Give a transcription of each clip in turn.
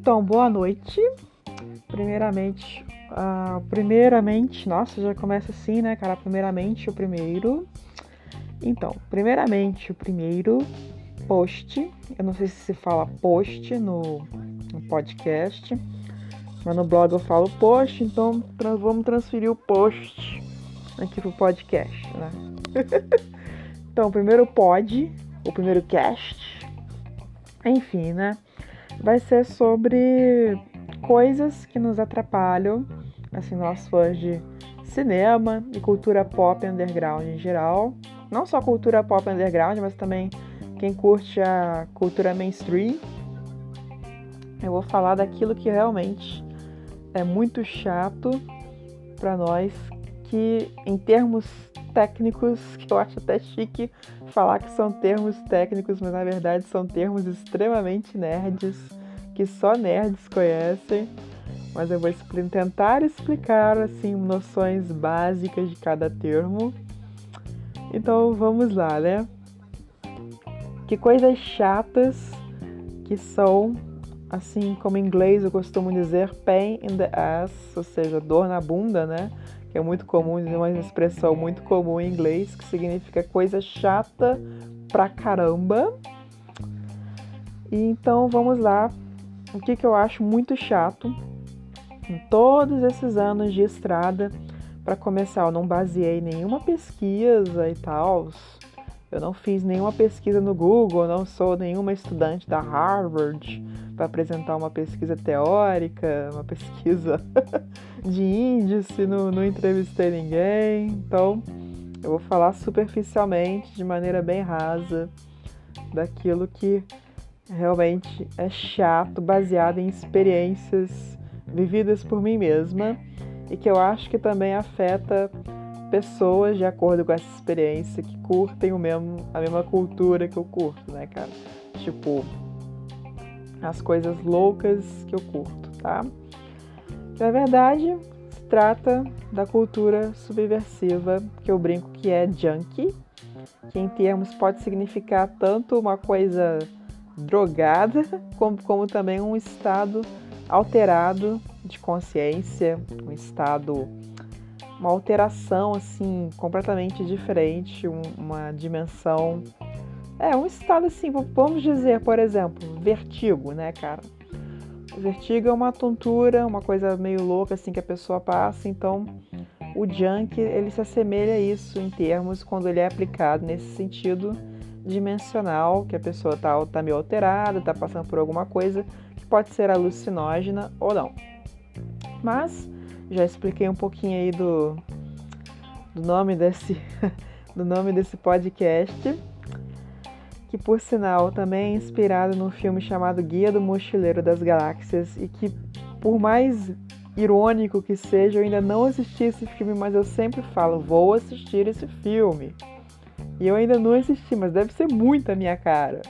Então, boa noite. Primeiramente, uh, primeiramente, nossa, já começa assim, né, cara? Primeiramente, o primeiro. Então, primeiramente, o primeiro post. Eu não sei se se fala post no, no podcast, mas no blog eu falo post, então vamos transferir o post aqui pro podcast, né? então, primeiro pod, o primeiro cast, enfim, né? Vai ser sobre coisas que nos atrapalham, assim, nós fãs de cinema e cultura pop underground em geral. Não só cultura pop underground, mas também quem curte a cultura mainstream. Eu vou falar daquilo que realmente é muito chato para nós, que em termos técnicos, que eu acho até chique falar que são termos técnicos, mas na verdade são termos extremamente nerds, que só nerds conhecem. Mas eu vou tentar explicar assim noções básicas de cada termo. Então vamos lá, né? Que coisas chatas que são, assim como em inglês eu costumo dizer, pain in the ass, ou seja, dor na bunda, né? que é muito comum, uma expressão muito comum em inglês, que significa coisa chata pra caramba. E então vamos lá. O que, que eu acho muito chato em todos esses anos de estrada, para começar, eu não baseei nenhuma pesquisa e tal. Eu não fiz nenhuma pesquisa no Google, não sou nenhuma estudante da Harvard para apresentar uma pesquisa teórica, uma pesquisa de índice, não, não entrevistei ninguém. Então, eu vou falar superficialmente, de maneira bem rasa, daquilo que realmente é chato, baseado em experiências vividas por mim mesma e que eu acho que também afeta pessoas de acordo com essa experiência que curtem o mesmo, a mesma cultura que eu curto, né, cara? Tipo, as coisas loucas que eu curto, tá? Na verdade, se trata da cultura subversiva, que eu brinco que é junk, que em termos pode significar tanto uma coisa drogada, como, como também um estado alterado de consciência, um estado, uma alteração assim completamente diferente, um, uma dimensão é, um estado assim, vamos dizer, por exemplo, vertigo, né, cara? Vertigo é uma tontura, uma coisa meio louca assim que a pessoa passa, então o junk ele se assemelha a isso em termos quando ele é aplicado nesse sentido dimensional, que a pessoa tá, tá meio alterada, tá passando por alguma coisa que pode ser alucinógena ou não. Mas já expliquei um pouquinho aí do, do nome desse do nome desse podcast que por sinal também é inspirado num filme chamado Guia do Mochileiro das Galáxias e que por mais irônico que seja, eu ainda não assisti esse filme, mas eu sempre falo, vou assistir esse filme. E eu ainda não assisti, mas deve ser muito a minha cara.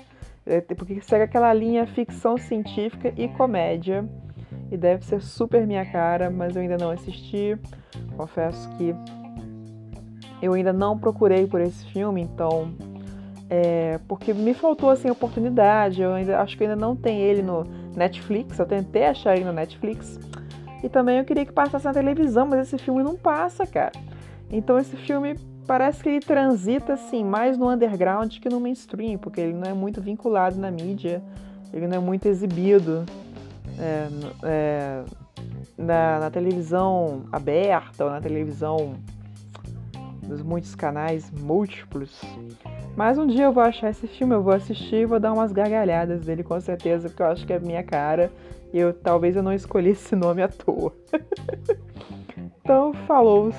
É, porque segue aquela linha ficção científica e comédia. E deve ser super minha cara, mas eu ainda não assisti. Confesso que eu ainda não procurei por esse filme, então é, porque me faltou assim oportunidade. Eu ainda acho que ainda não tem ele no Netflix. Eu tentei achar ele no Netflix. E também eu queria que passasse na televisão, mas esse filme não passa, cara. Então esse filme parece que ele transita assim mais no underground que no mainstream, porque ele não é muito vinculado na mídia, ele não é muito exibido é, é, na, na televisão aberta ou na televisão dos muitos canais múltiplos. Mas um dia eu vou achar esse filme, eu vou assistir e vou dar umas gargalhadas dele com certeza, porque eu acho que é minha cara e eu talvez eu não escolhi esse nome à toa. então, falou.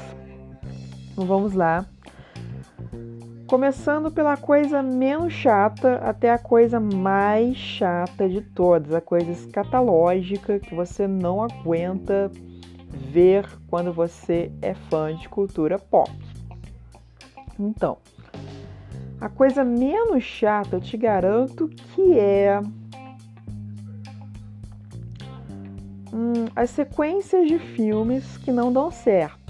Vamos lá. Começando pela coisa menos chata até a coisa mais chata de todas, a coisa escatológica que você não aguenta ver quando você é fã de cultura pop. Então, a coisa menos chata, eu te garanto que é hum, as sequências de filmes que não dão certo.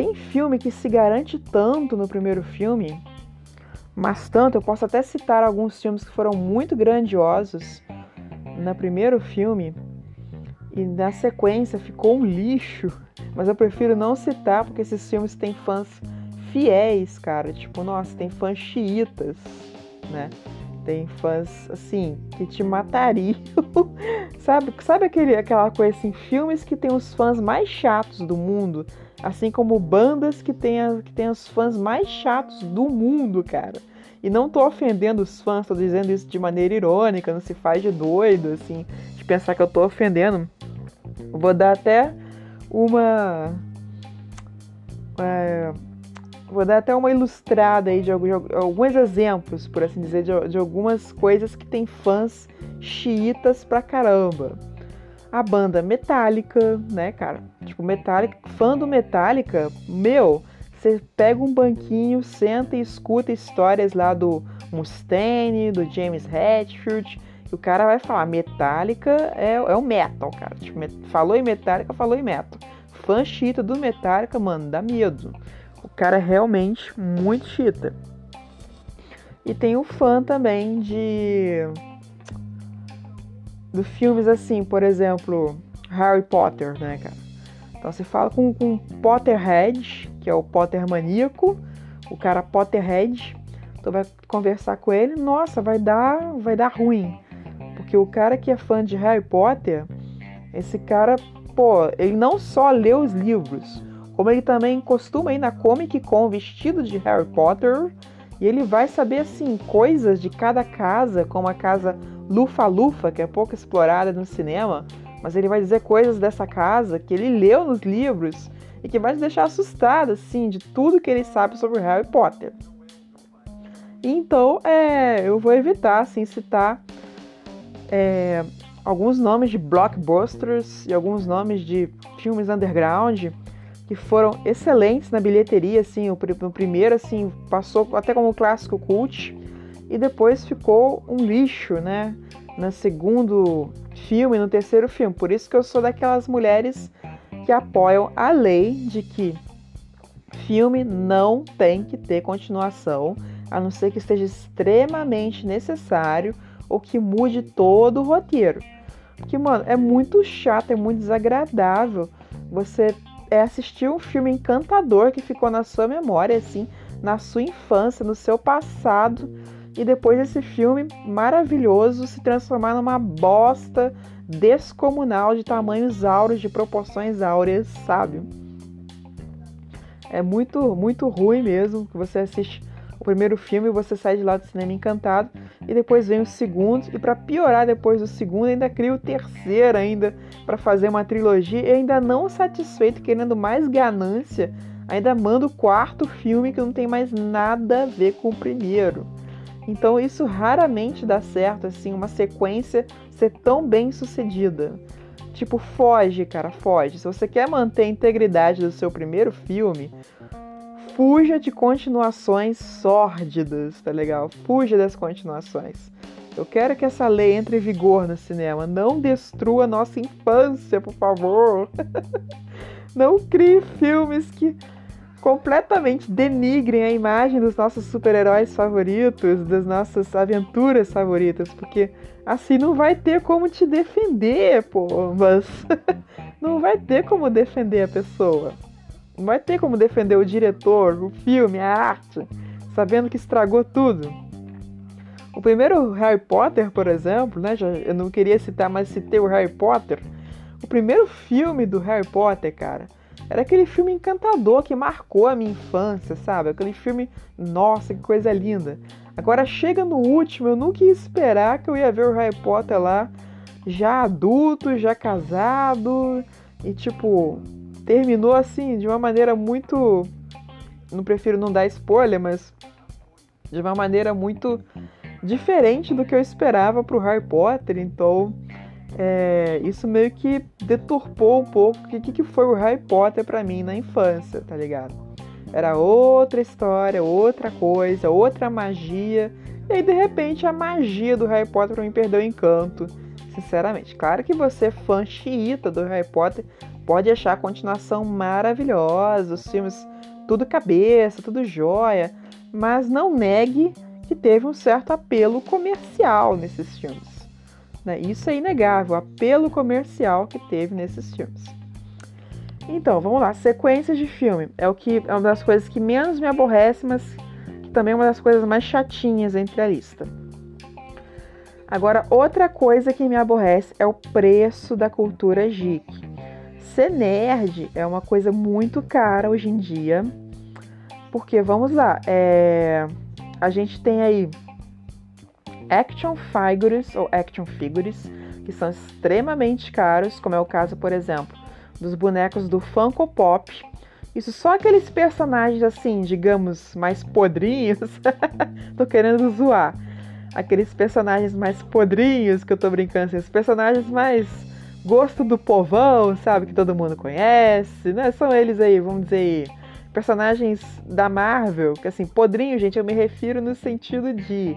Tem filme que se garante tanto no primeiro filme, mas tanto, eu posso até citar alguns filmes que foram muito grandiosos no primeiro filme, E na sequência ficou um lixo. Mas eu prefiro não citar porque esses filmes têm fãs fiéis, cara. Tipo, nossa, tem fãs xiitas, né? Tem fãs, assim, que te matariam. sabe sabe aquele, aquela coisa assim, filmes que tem os fãs mais chatos do mundo, assim como bandas que tem, a, que tem os fãs mais chatos do mundo, cara. E não tô ofendendo os fãs, tô dizendo isso de maneira irônica, não se faz de doido, assim, de pensar que eu tô ofendendo. Vou dar até uma. É, vou dar até uma ilustrada aí de, de alguns exemplos, por assim dizer, de, de, algumas coisas que tem fãs xiitas pra caramba. A banda Metallica, né, cara? Tipo, Metallica, fã do Metallica, meu, você pega um banquinho, senta e escuta histórias lá do Mustaine, do James Hetfield, e o cara vai falar, Metallica é, é o metal, cara. Tipo, falou em Metallica, falou em metal. Fã chita do Metallica, mano, dá medo. O cara é realmente muito chita. E tem o fã também de. De filmes assim, por exemplo, Harry Potter, né, cara? Então você fala com, com Potterhead, que é o Potter maníaco, o cara Potterhead, tu vai conversar com ele, nossa, vai dar, vai dar ruim. Porque o cara que é fã de Harry Potter, esse cara, pô, ele não só lê os livros, como ele também costuma ir na Comic Con vestido de Harry Potter e ele vai saber assim coisas de cada casa, como a casa Lufa-Lufa, que é pouco explorada no cinema, mas ele vai dizer coisas dessa casa que ele leu nos livros e que vai te deixar assustado assim de tudo que ele sabe sobre Harry Potter. Então, é, eu vou evitar assim citar é, alguns nomes de blockbusters e alguns nomes de filmes underground que foram excelentes na bilheteria, assim, o, primeiro, assim, passou até como clássico cult, e depois ficou um lixo, né, no segundo filme, no terceiro filme. Por isso que eu sou daquelas mulheres que apoiam a lei de que filme não tem que ter continuação, a não ser que esteja extremamente necessário ou que mude todo o roteiro. Porque, mano, é muito chato, é muito desagradável você é assistir um filme encantador que ficou na sua memória, assim, na sua infância, no seu passado, e depois desse filme maravilhoso se transformar numa bosta descomunal de tamanhos áureos, de proporções áureas, sabe? É muito, muito ruim mesmo que você assiste o primeiro filme, você sai de lá do cinema encantado e depois vem o segundo e para piorar depois do segundo ainda cria o terceiro ainda para fazer uma trilogia e ainda não satisfeito querendo mais ganância ainda manda o quarto filme que não tem mais nada a ver com o primeiro. Então isso raramente dá certo assim uma sequência ser tão bem sucedida. Tipo, foge, cara, foge. Se você quer manter a integridade do seu primeiro filme, fuja de continuações sórdidas, tá legal? Fuja das continuações. Eu quero que essa lei entre em vigor no cinema. Não destrua nossa infância, por favor. Não crie filmes que completamente denigrem a imagem dos nossos super-heróis favoritos, das nossas aventuras favoritas, porque assim não vai ter como te defender, mas não vai ter como defender a pessoa. Não vai ter como defender o diretor, o filme, a arte, sabendo que estragou tudo. O primeiro Harry Potter, por exemplo, né? Já, eu não queria citar, mas citei o Harry Potter. O primeiro filme do Harry Potter, cara, era aquele filme encantador que marcou a minha infância, sabe? Aquele filme, nossa, que coisa linda. Agora chega no último, eu nunca ia esperar que eu ia ver o Harry Potter lá, já adulto, já casado, e tipo, terminou assim de uma maneira muito. Não prefiro não dar spoiler, mas de uma maneira muito diferente do que eu esperava para o Harry Potter. Então, é, isso meio que deturpou um pouco o que, que foi o Harry Potter para mim na infância, tá ligado? Era outra história, outra coisa, outra magia. E aí, de repente, a magia do Harry Potter pra mim perdeu o encanto. Sinceramente. Claro que você é fã xiita do Harry Potter, pode achar a continuação maravilhosa, os filmes tudo cabeça, tudo jóia, mas não negue que teve um certo apelo comercial nesses filmes. Né? Isso é inegável, o apelo comercial que teve nesses filmes. Então, vamos lá. Sequências de filme é o que é uma das coisas que menos me aborrece, mas também é uma das coisas mais chatinhas entre a lista. Agora, outra coisa que me aborrece é o preço da cultura geek. Ser nerd é uma coisa muito cara hoje em dia, porque vamos lá, é... a gente tem aí action figures ou action figures que são extremamente caros, como é o caso, por exemplo, dos bonecos do Funko Pop. Isso só aqueles personagens assim, digamos, mais podrinhos. Tô querendo zoar aqueles personagens mais podrinhos que eu tô brincando, assim, os personagens mais gosto do povão, sabe? Que todo mundo conhece, né? São eles aí, vamos dizer, personagens da Marvel, que assim, podrinho, gente, eu me refiro no sentido de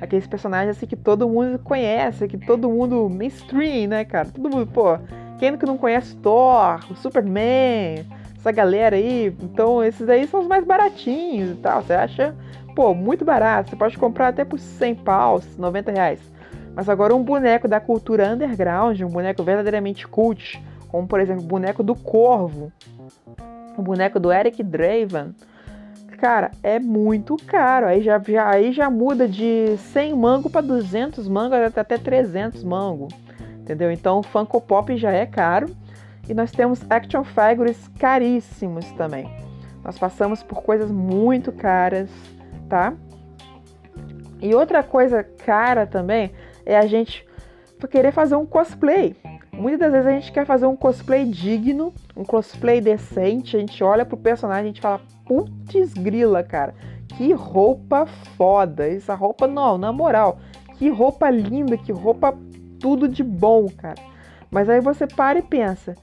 aqueles personagens assim que todo mundo conhece, que todo mundo mainstream, né, cara? Todo mundo, pô, quem que não conhece Thor, o Superman, essa galera aí, então esses aí são os mais baratinhos e tal. Você acha pô, muito barato. Você pode comprar até por 100 paus, 90 reais. Mas agora um boneco da cultura underground, um boneco verdadeiramente cult, como por exemplo o boneco do Corvo, o boneco do Eric Draven, cara, é muito caro. Aí já, já, aí já muda de 100 mango para 200 mango, até 300 mango. Entendeu? Então o Funko Pop já é caro. E nós temos action figures caríssimos também. Nós passamos por coisas muito caras tá? E outra coisa cara também é a gente querer fazer um cosplay. Muitas das vezes a gente quer fazer um cosplay digno, um cosplay decente. A gente olha pro personagem e a gente fala: putz, grila, cara, que roupa foda. Essa roupa, não, na moral, que roupa linda, que roupa tudo de bom, cara. Mas aí você para e pensa: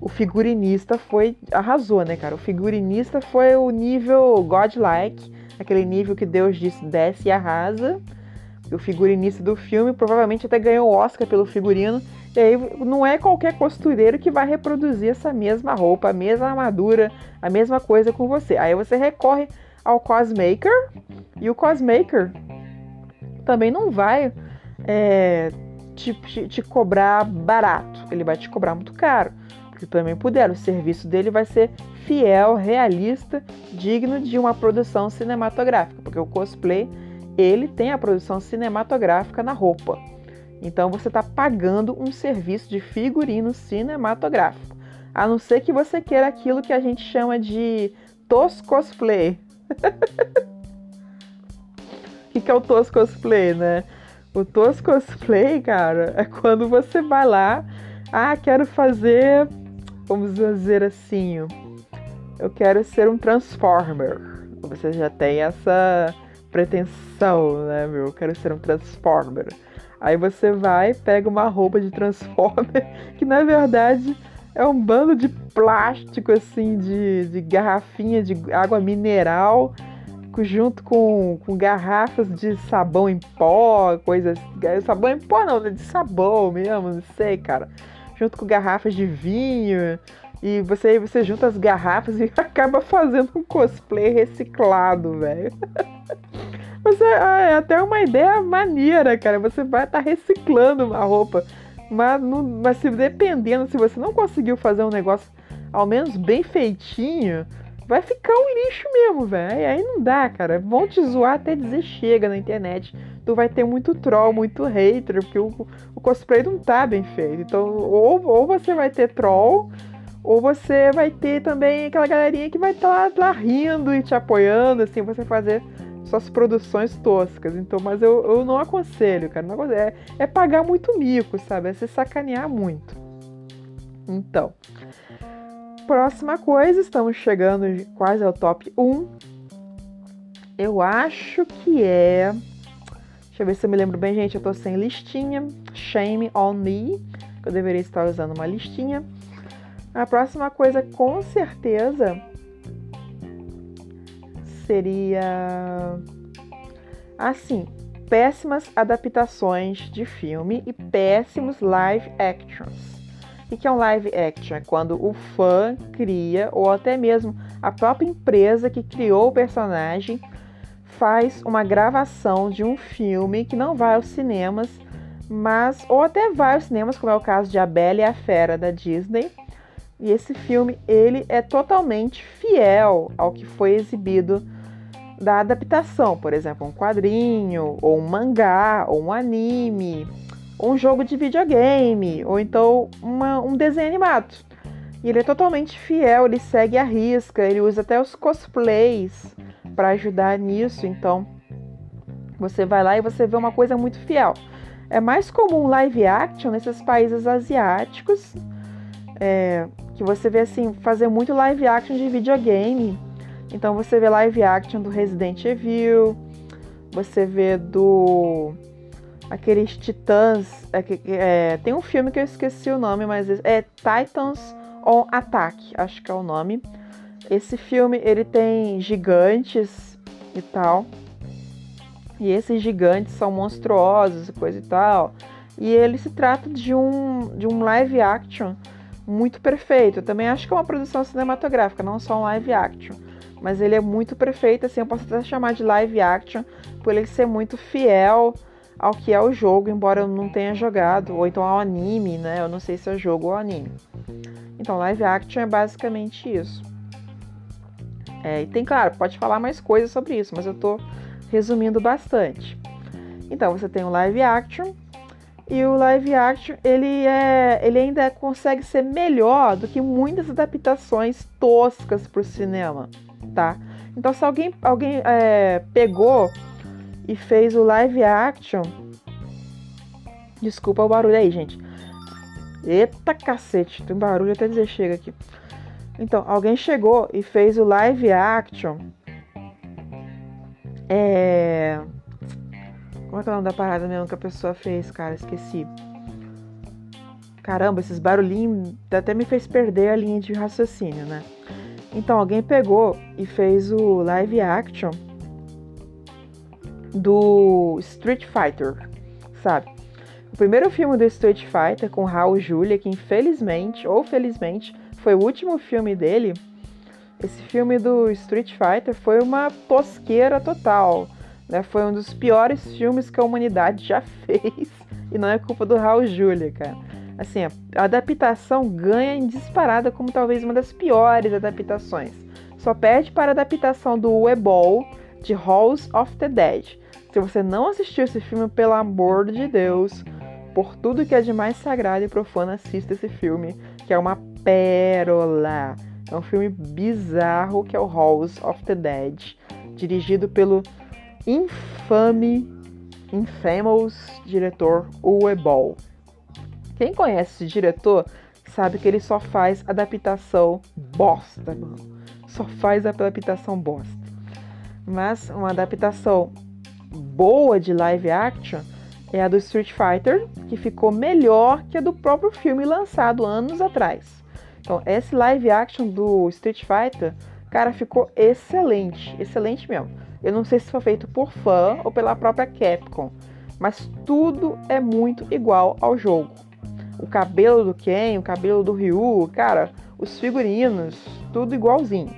o figurinista foi. arrasou, né, cara? O figurinista foi o nível godlike aquele nível que Deus disse desce e arrasa. O figurinista do filme provavelmente até ganhou o Oscar pelo figurino. E aí não é qualquer costureiro que vai reproduzir essa mesma roupa, a mesma armadura, a mesma coisa com você. Aí você recorre ao cosmaker e o cosmaker também não vai é, te, te, te, cobrar barato, ele vai te cobrar muito caro. Porque também puder, o serviço dele vai ser fiel, realista, digno de uma produção cinematográfica, porque o cosplay ele tem a produção cinematográfica na roupa. Então você está pagando um serviço de figurino cinematográfico, a não ser que você queira aquilo que a gente chama de tos cosplay. O que, que é o tos cosplay, né? O tos cosplay, cara, é quando você vai lá, ah, quero fazer, vamos dizer assim, eu quero ser um Transformer. Você já tem essa pretensão, né, meu? Eu quero ser um Transformer. Aí você vai, pega uma roupa de Transformer, que na verdade é um bando de plástico, assim, de, de garrafinha de água mineral, junto com, com garrafas de sabão em pó, coisas. Sabão em pó não, de sabão mesmo, não sei, cara. Junto com garrafas de vinho. E você, você junta as garrafas e acaba fazendo um cosplay reciclado, velho. Mas é, é, até uma ideia maneira, cara. Você vai estar tá reciclando uma roupa. Mas, mas se dependendo, se você não conseguiu fazer um negócio ao menos bem feitinho, vai ficar um lixo mesmo, velho. Aí não dá, cara. Vão te zoar até dizer chega na internet. Tu vai ter muito troll, muito hater, porque o, o cosplay não tá bem feito. Então, ou, ou você vai ter troll ou você vai ter também aquela galerinha que vai estar tá lá, lá, rindo e te apoiando, assim, você fazer suas produções toscas. Então, mas eu, eu não aconselho, cara. Não aconselho. É, é pagar muito mico, sabe? É se sacanear muito. Então, próxima coisa, estamos chegando quase ao top 1. Eu acho que é. Deixa eu ver se eu me lembro bem, gente. Eu tô sem listinha. Shame on me. Eu deveria estar usando uma listinha. A próxima coisa, com certeza, seria assim: péssimas adaptações de filme e péssimos live actions. O que é um live action? É quando o fã cria, ou até mesmo a própria empresa que criou o personagem, faz uma gravação de um filme que não vai aos cinemas, mas ou até vai aos cinemas, como é o caso de A Bela e a Fera da Disney. E esse filme, ele é totalmente fiel ao que foi exibido da adaptação, por exemplo, um quadrinho, ou um mangá, ou um anime, ou um jogo de videogame, ou então uma, um desenho animado. E ele é totalmente fiel, ele segue a risca, ele usa até os cosplays para ajudar nisso. Então, você vai lá e você vê uma coisa muito fiel. É mais comum live action nesses países asiáticos, é, que você vê assim fazer muito live action de videogame. Então você vê live action do Resident Evil, você vê do aqueles Titãs, é, é, tem um filme que eu esqueci o nome, mas é Titans on Attack, acho que é o nome. Esse filme ele tem gigantes e tal. E esses gigantes são monstruosos e coisa e tal. E ele se trata de um, de um live action muito perfeito. Eu também acho que é uma produção cinematográfica, não só um live action. Mas ele é muito perfeito, assim, eu posso até chamar de live action, por ele ser muito fiel ao que é o jogo, embora eu não tenha jogado, ou então ao anime, né? Eu não sei se é jogo ou anime. Então, live action é basicamente isso. É, e tem, claro, pode falar mais coisas sobre isso, mas eu tô resumindo bastante. Então, você tem o live action, e o live action ele, é, ele ainda consegue ser melhor do que muitas adaptações toscas para o cinema, tá? Então, se alguém, alguém é, pegou e fez o live action. Desculpa o barulho aí, gente. Eita cacete, tem barulho até dizer chega aqui. Então, alguém chegou e fez o live action. É. Como é que é o nome da parada mesmo que a pessoa fez, cara? Esqueci. Caramba, esses barulhinhos até me fez perder a linha de raciocínio, né? Então, alguém pegou e fez o live action do Street Fighter, sabe? O primeiro filme do Street Fighter com Raul Julia, que infelizmente ou felizmente foi o último filme dele. Esse filme do Street Fighter foi uma tosqueira total, né? Foi um dos piores filmes que a humanidade já fez e não é culpa do Raul Julia, cara. Assim, a adaptação ganha em disparada como talvez uma das piores adaptações. Só perde para a adaptação do Uebol de Halls of the Dead. Se você não assistiu esse filme, pelo amor de Deus, por tudo que é de mais sagrado e profano, assista esse filme, que é uma pérola. É um filme bizarro que é o Halls of the Dead, dirigido pelo infame, infamous diretor Uwe. Quem conhece esse diretor sabe que ele só faz adaptação bosta, mano. Só faz adaptação bosta mas uma adaptação boa de live action é a do Street Fighter, que ficou melhor que a do próprio filme lançado anos atrás. Então, esse live action do Street Fighter, cara, ficou excelente, excelente mesmo. Eu não sei se foi feito por fã ou pela própria Capcom, mas tudo é muito igual ao jogo. O cabelo do Ken, o cabelo do Ryu, cara, os figurinos, tudo igualzinho.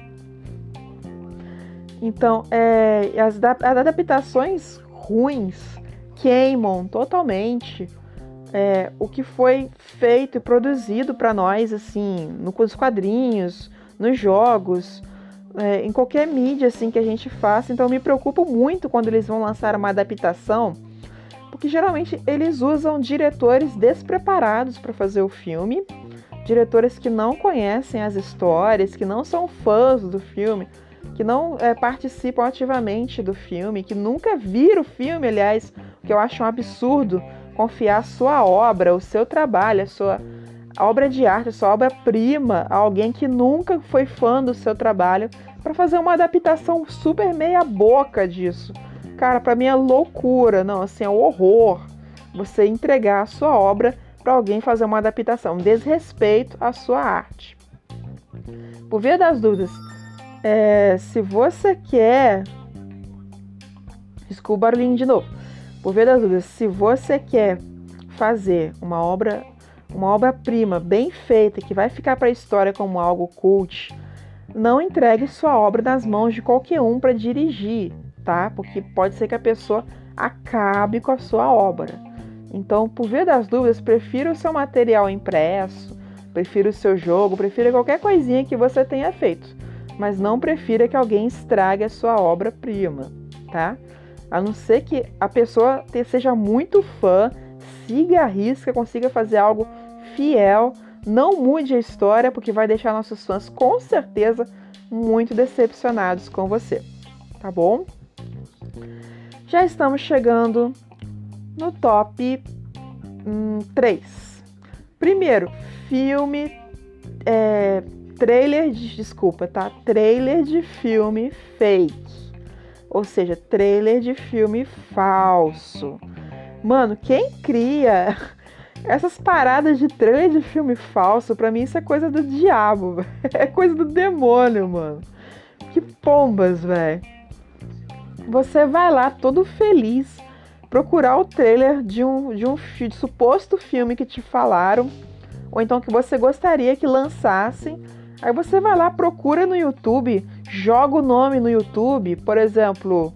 Então, é, as, adaptações ruins queimam totalmente é, o que foi feito e produzido para nós, assim, nos quadrinhos, nos jogos, é, em qualquer mídia assim que a gente faça. Então, eu me preocupo muito quando eles vão lançar uma adaptação, porque geralmente eles usam diretores despreparados para fazer o filme, diretores que não conhecem as histórias, que não são fãs do filme que não é, participam ativamente do filme, que nunca viram o filme, aliás, que eu acho um absurdo confiar a sua obra, o seu trabalho, a sua obra de arte, a sua obra-prima a alguém que nunca foi fã do seu trabalho para fazer uma adaptação super meia-boca disso. Cara, para mim é loucura, não, assim, é um horror você entregar a sua obra para alguém fazer uma adaptação, desrespeito à sua arte. Por via das dúvidas, é, se você quer. Desculpa o barulhinho de novo. Por ver das dúvidas, se você quer fazer uma obra, uma obra-prima bem feita que vai ficar para a história como algo cult, não entregue sua obra nas mãos de qualquer um para dirigir, tá? Porque pode ser que a pessoa acabe com a sua obra. Então, por via das dúvidas, prefira o seu material impresso, prefira o seu jogo, prefira qualquer coisinha que você tenha feito, mas não prefira que alguém estrague a sua obra-prima, tá? A não ser que a pessoa seja muito fã, siga a risca, consiga fazer algo fiel, não mude a história, porque vai deixar nossos fãs com certeza muito decepcionados com você, tá bom? Já estamos chegando no top hum, 3. Primeiro, filme. É, trailer de. Desculpa, tá? Trailer de filme fake. Ou seja, trailer de filme falso. Mano, quem cria essas paradas de trailer de filme falso, pra mim isso é coisa do diabo. É coisa do demônio, mano. Que pombas, velho. Você vai lá todo feliz procurar o trailer de um, de um de suposto filme que te falaram, ou então que você gostaria que lançassem. Aí você vai lá, procura no YouTube, joga o nome no YouTube, por exemplo,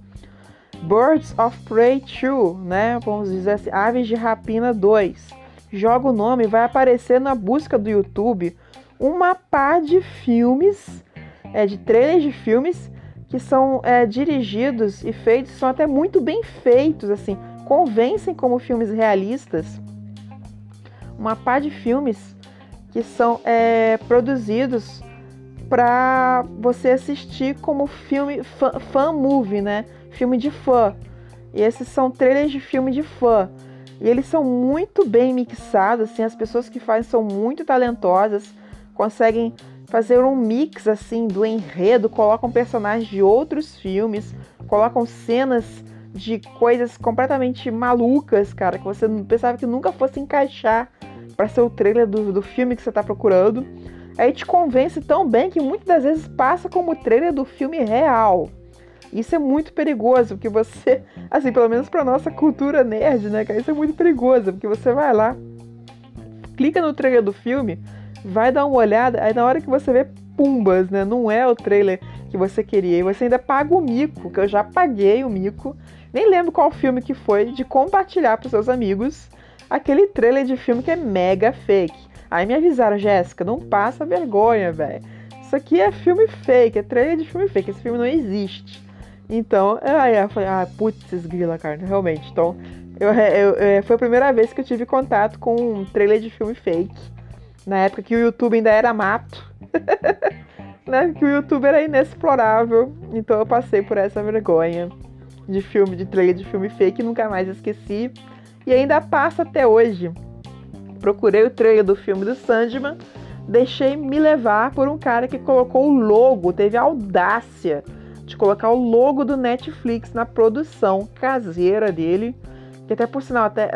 Birds of Prey 2, né? Vamos dizer assim, Aves de Rapina 2. Joga o nome, vai aparecer na busca do YouTube uma pá de filmes, é, de trailers de filmes que são é, dirigidos e feitos, são até muito bem feitos, assim, convencem como filmes realistas. Uma pá de filmes que são é, produzidos para você assistir como filme fan, movie, né? Filme de fã. E esses são trailers de filme de fã. E eles são muito bem mixados, assim, as pessoas que fazem são muito talentosas, conseguem fazer um mix assim do enredo, colocam personagens de outros filmes, colocam cenas de coisas completamente malucas, cara, que você pensava que nunca fosse encaixar para ser o trailer do, do filme que você está procurando. Aí te convence tão bem que muitas das vezes passa como trailer do filme real. Isso é muito perigoso, porque você, assim, pelo menos para nossa cultura nerd, né, cara, isso é muito perigoso, porque você vai lá, clica no trailer do filme, vai dar uma olhada, aí na hora que você vê pumbas, né? Não é o trailer que você queria. E você ainda paga o mico, que eu já paguei o mico. Nem lembro qual filme que foi, de compartilhar para seus amigos aquele trailer de filme que é mega fake. Aí me avisaram, Jéssica, não passa vergonha, velho. Isso aqui é filme fake, é trailer de filme fake. Esse filme não existe. Então, aí eu falei, ah, putz, grila, cara, realmente. Então, eu, eu, eu, foi a primeira vez que eu tive contato com um trailer de filme fake na época que o YouTube ainda era mato, né? Que o YouTube era inexplorável. Então eu passei por essa vergonha de filme, de trailer de filme fake, nunca mais esqueci. E ainda passa até hoje. Procurei o trailer do filme do Sandman, deixei me levar por um cara que colocou o logo, teve audácia de colocar o logo do Netflix na produção caseira dele. Que até por sinal, até,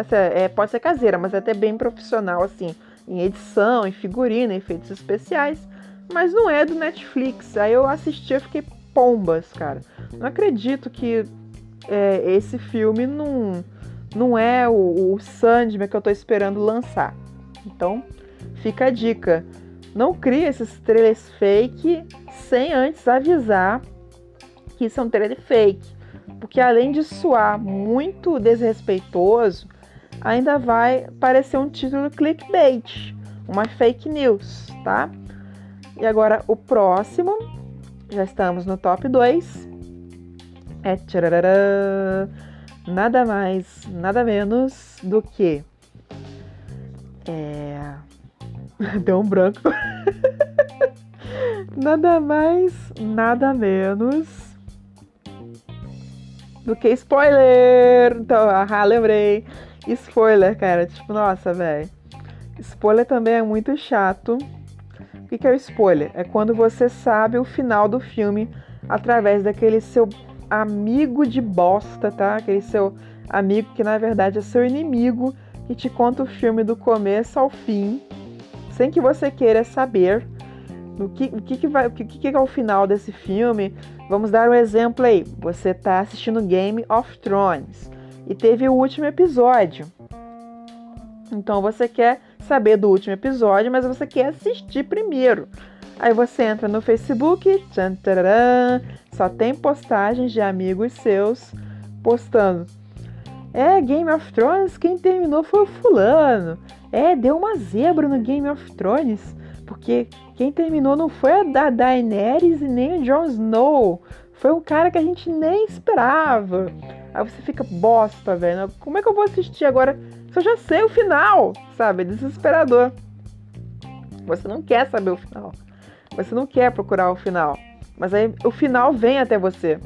é, pode ser caseira, mas é até bem profissional, assim em edição, em figurina, em efeitos especiais, mas não é do Netflix. Aí eu assisti e fiquei pombas, cara. Não acredito que é, esse filme não, não é o, o Sandman que eu tô esperando lançar. Então, fica a dica. Não crie esses trailers fake sem antes avisar que são trailers fake. Porque além de soar muito desrespeitoso, ainda vai parecer um título clickbait, uma fake news, tá? E agora o próximo, já estamos no top 2, é tcharará, nada mais, nada menos do que. É. Deu um branco. nada mais, nada menos do que spoiler. Então, ah, lembrei. Spoiler, cara. Tipo, nossa, velho. Spoiler também é muito chato. O que, é o spoiler? É quando você sabe o final do filme através daquele seu amigo de bosta, tá? Aquele seu amigo que na verdade é seu inimigo, que te conta o filme do começo ao fim, sem que você queira saber o que, o que, que vai, o que, que é o final desse filme. Vamos dar um exemplo aí. Você está assistindo Game of Thrones e teve o último episódio. Então você quer saber do último episódio, mas você quer assistir primeiro. Aí você entra no Facebook, tchan, só tem postagens de amigos seus postando. É, Game of Thrones, quem terminou foi o fulano. É, deu uma zebra no Game of Thrones, porque quem terminou não foi a da Daenerys e nem o Jon Snow. Foi um cara que a gente nem esperava. Aí você fica bosta, velho. Como é que eu vou assistir agora se eu já sei o final? Sabe? É desesperador. Você não quer saber o final. Você não quer procurar o final. Mas aí o final vem até você.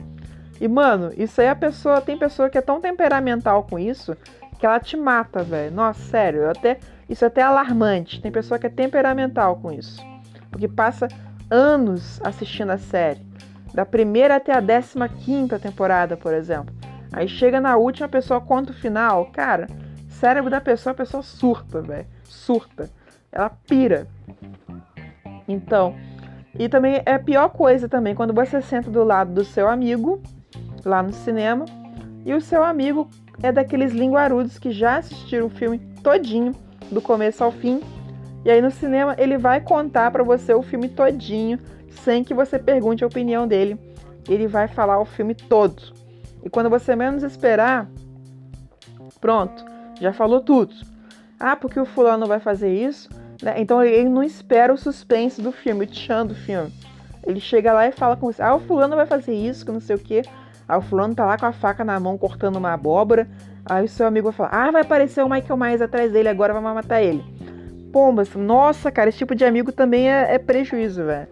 E, mano, isso aí a pessoa. Tem pessoa que é tão temperamental com isso que ela te mata, velho. Nossa, sério, até, isso é até alarmante. Tem pessoa que é temperamental com isso. Porque passa anos assistindo a série. Da primeira até a décima quinta temporada, por exemplo. Aí chega na última, a pessoa conta o final. Cara, cérebro da pessoa, a pessoa surta, velho. Surta. Ela pira. Então, e também é a pior coisa também quando você senta do lado do seu amigo lá no cinema e o seu amigo é daqueles linguarudos que já assistiram o filme todinho, do começo ao fim. E aí no cinema ele vai contar para você o filme todinho, sem que você pergunte a opinião dele. Ele vai falar o filme todo. E quando você menos esperar, pronto, já falou tudo. Ah, porque o fulano vai fazer isso? Né? Então ele não espera o suspense do filme, o tchan do filme. Ele chega lá e fala com você: ah, o fulano vai fazer isso, que não sei o que. Aí o fulano tá lá com a faca na mão cortando uma abóbora. Aí o seu amigo vai falar: ah, vai aparecer o Michael Myers atrás dele, agora vai matar ele. Pombas, nossa, cara, esse tipo de amigo também é, é prejuízo, velho.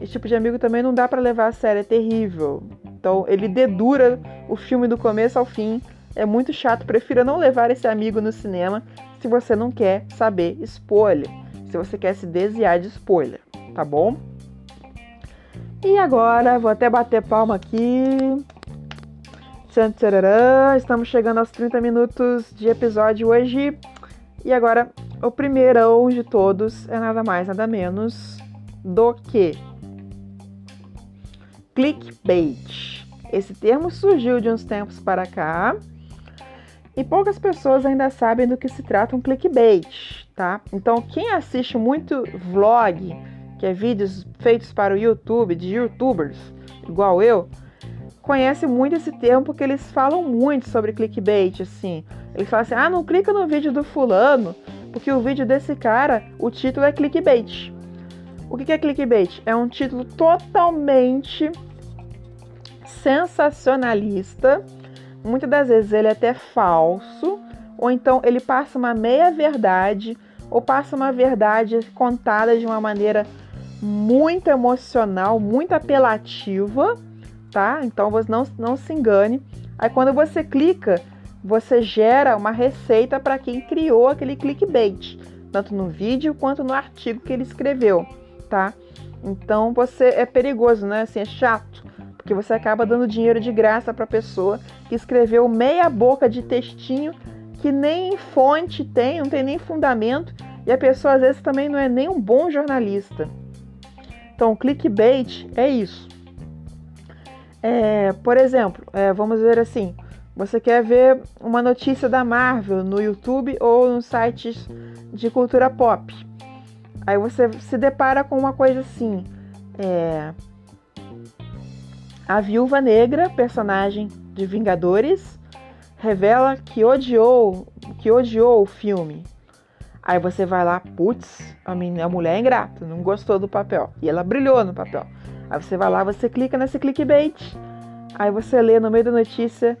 Esse tipo de amigo também não dá para levar a sério, é terrível. Então ele dedura o filme do começo ao fim. É muito chato, prefira não levar esse amigo no cinema se você não quer saber spoiler, se você quer se desviar de spoiler, tá bom? E agora, vou até bater palma aqui. Estamos chegando aos 30 minutos de episódio hoje. E agora, o primeiro de todos é nada mais, nada menos do que clickbait. Esse termo surgiu de uns tempos para cá e poucas pessoas ainda sabem do que se trata um clickbait, tá? Então, quem assiste muito vlog, que é vídeos feitos para o YouTube, de youtubers, igual eu, conhece muito esse termo porque eles falam muito sobre clickbait, assim. Eles falam assim: ah, não clica no vídeo do fulano, porque o vídeo desse cara, o título é clickbait. O que é clickbait? É um título totalmente sensacionalista muitas das vezes ele é até falso, ou então ele passa uma meia verdade, ou passa uma verdade contada de uma maneira muito emocional, muito apelativa, tá? Então você não, não se engane. Aí quando você clica, você gera uma receita para quem criou aquele clickbait, tanto no vídeo quanto no artigo que ele escreveu, tá? Então você é perigoso, né? Assim, é chato porque você acaba dando dinheiro de graça para a pessoa que escreveu meia boca de textinho que nem fonte tem, não tem nem fundamento, e a pessoa às vezes também não é nem um bom jornalista. Então, clickbait é isso. É, por exemplo, é, vamos ver assim: você quer ver uma notícia da Marvel no YouTube ou nos sites de cultura pop. Aí você se depara com uma coisa assim: é, a Viúva Negra, personagem de Vingadores, revela que odiou, que odiou o filme. Aí você vai lá, putz, a, a mulher é ingrata, não gostou do papel. E ela brilhou no papel. Aí você vai lá, você clica nesse clickbait. Aí você lê no meio da notícia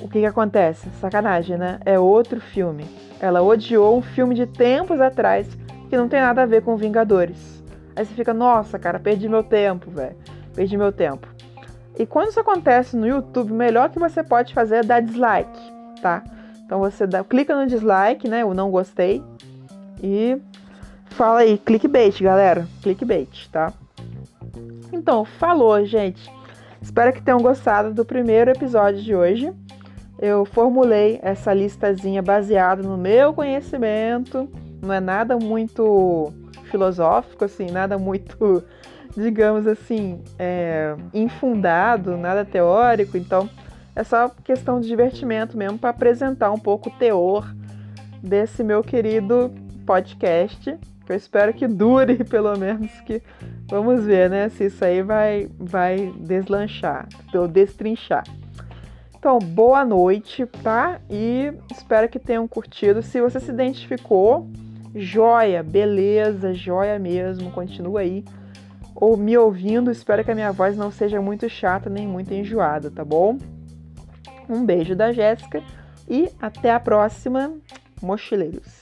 o que, que acontece. Sacanagem, né? É outro filme. Ela odiou um filme de tempos atrás que não tem nada a ver com Vingadores. Aí você fica, nossa, cara, perdi meu tempo, velho. Perdi meu tempo. E quando isso acontece no YouTube, o melhor que você pode fazer é dar dislike, tá? Então você dá, clica no dislike, né? O não gostei. E fala aí, clickbait, galera. Clickbait, tá? Então, falou, gente. Espero que tenham gostado do primeiro episódio de hoje. Eu formulei essa listazinha baseada no meu conhecimento. Não é nada muito filosófico, assim, nada muito digamos assim, é, infundado, nada teórico, então é só questão de divertimento mesmo para apresentar um pouco o teor desse meu querido podcast, que eu espero que dure pelo menos que vamos ver, né, se isso aí vai vai deslanchar ou destrinchar. Então, boa noite, tá? E espero que tenham curtido. Se você se identificou, joia, beleza, joia mesmo. Continua aí ou me ouvindo. Espero que a minha voz não seja muito chata nem muito enjoada, tá bom? Um beijo da Jéssica e até a próxima, mochileiros.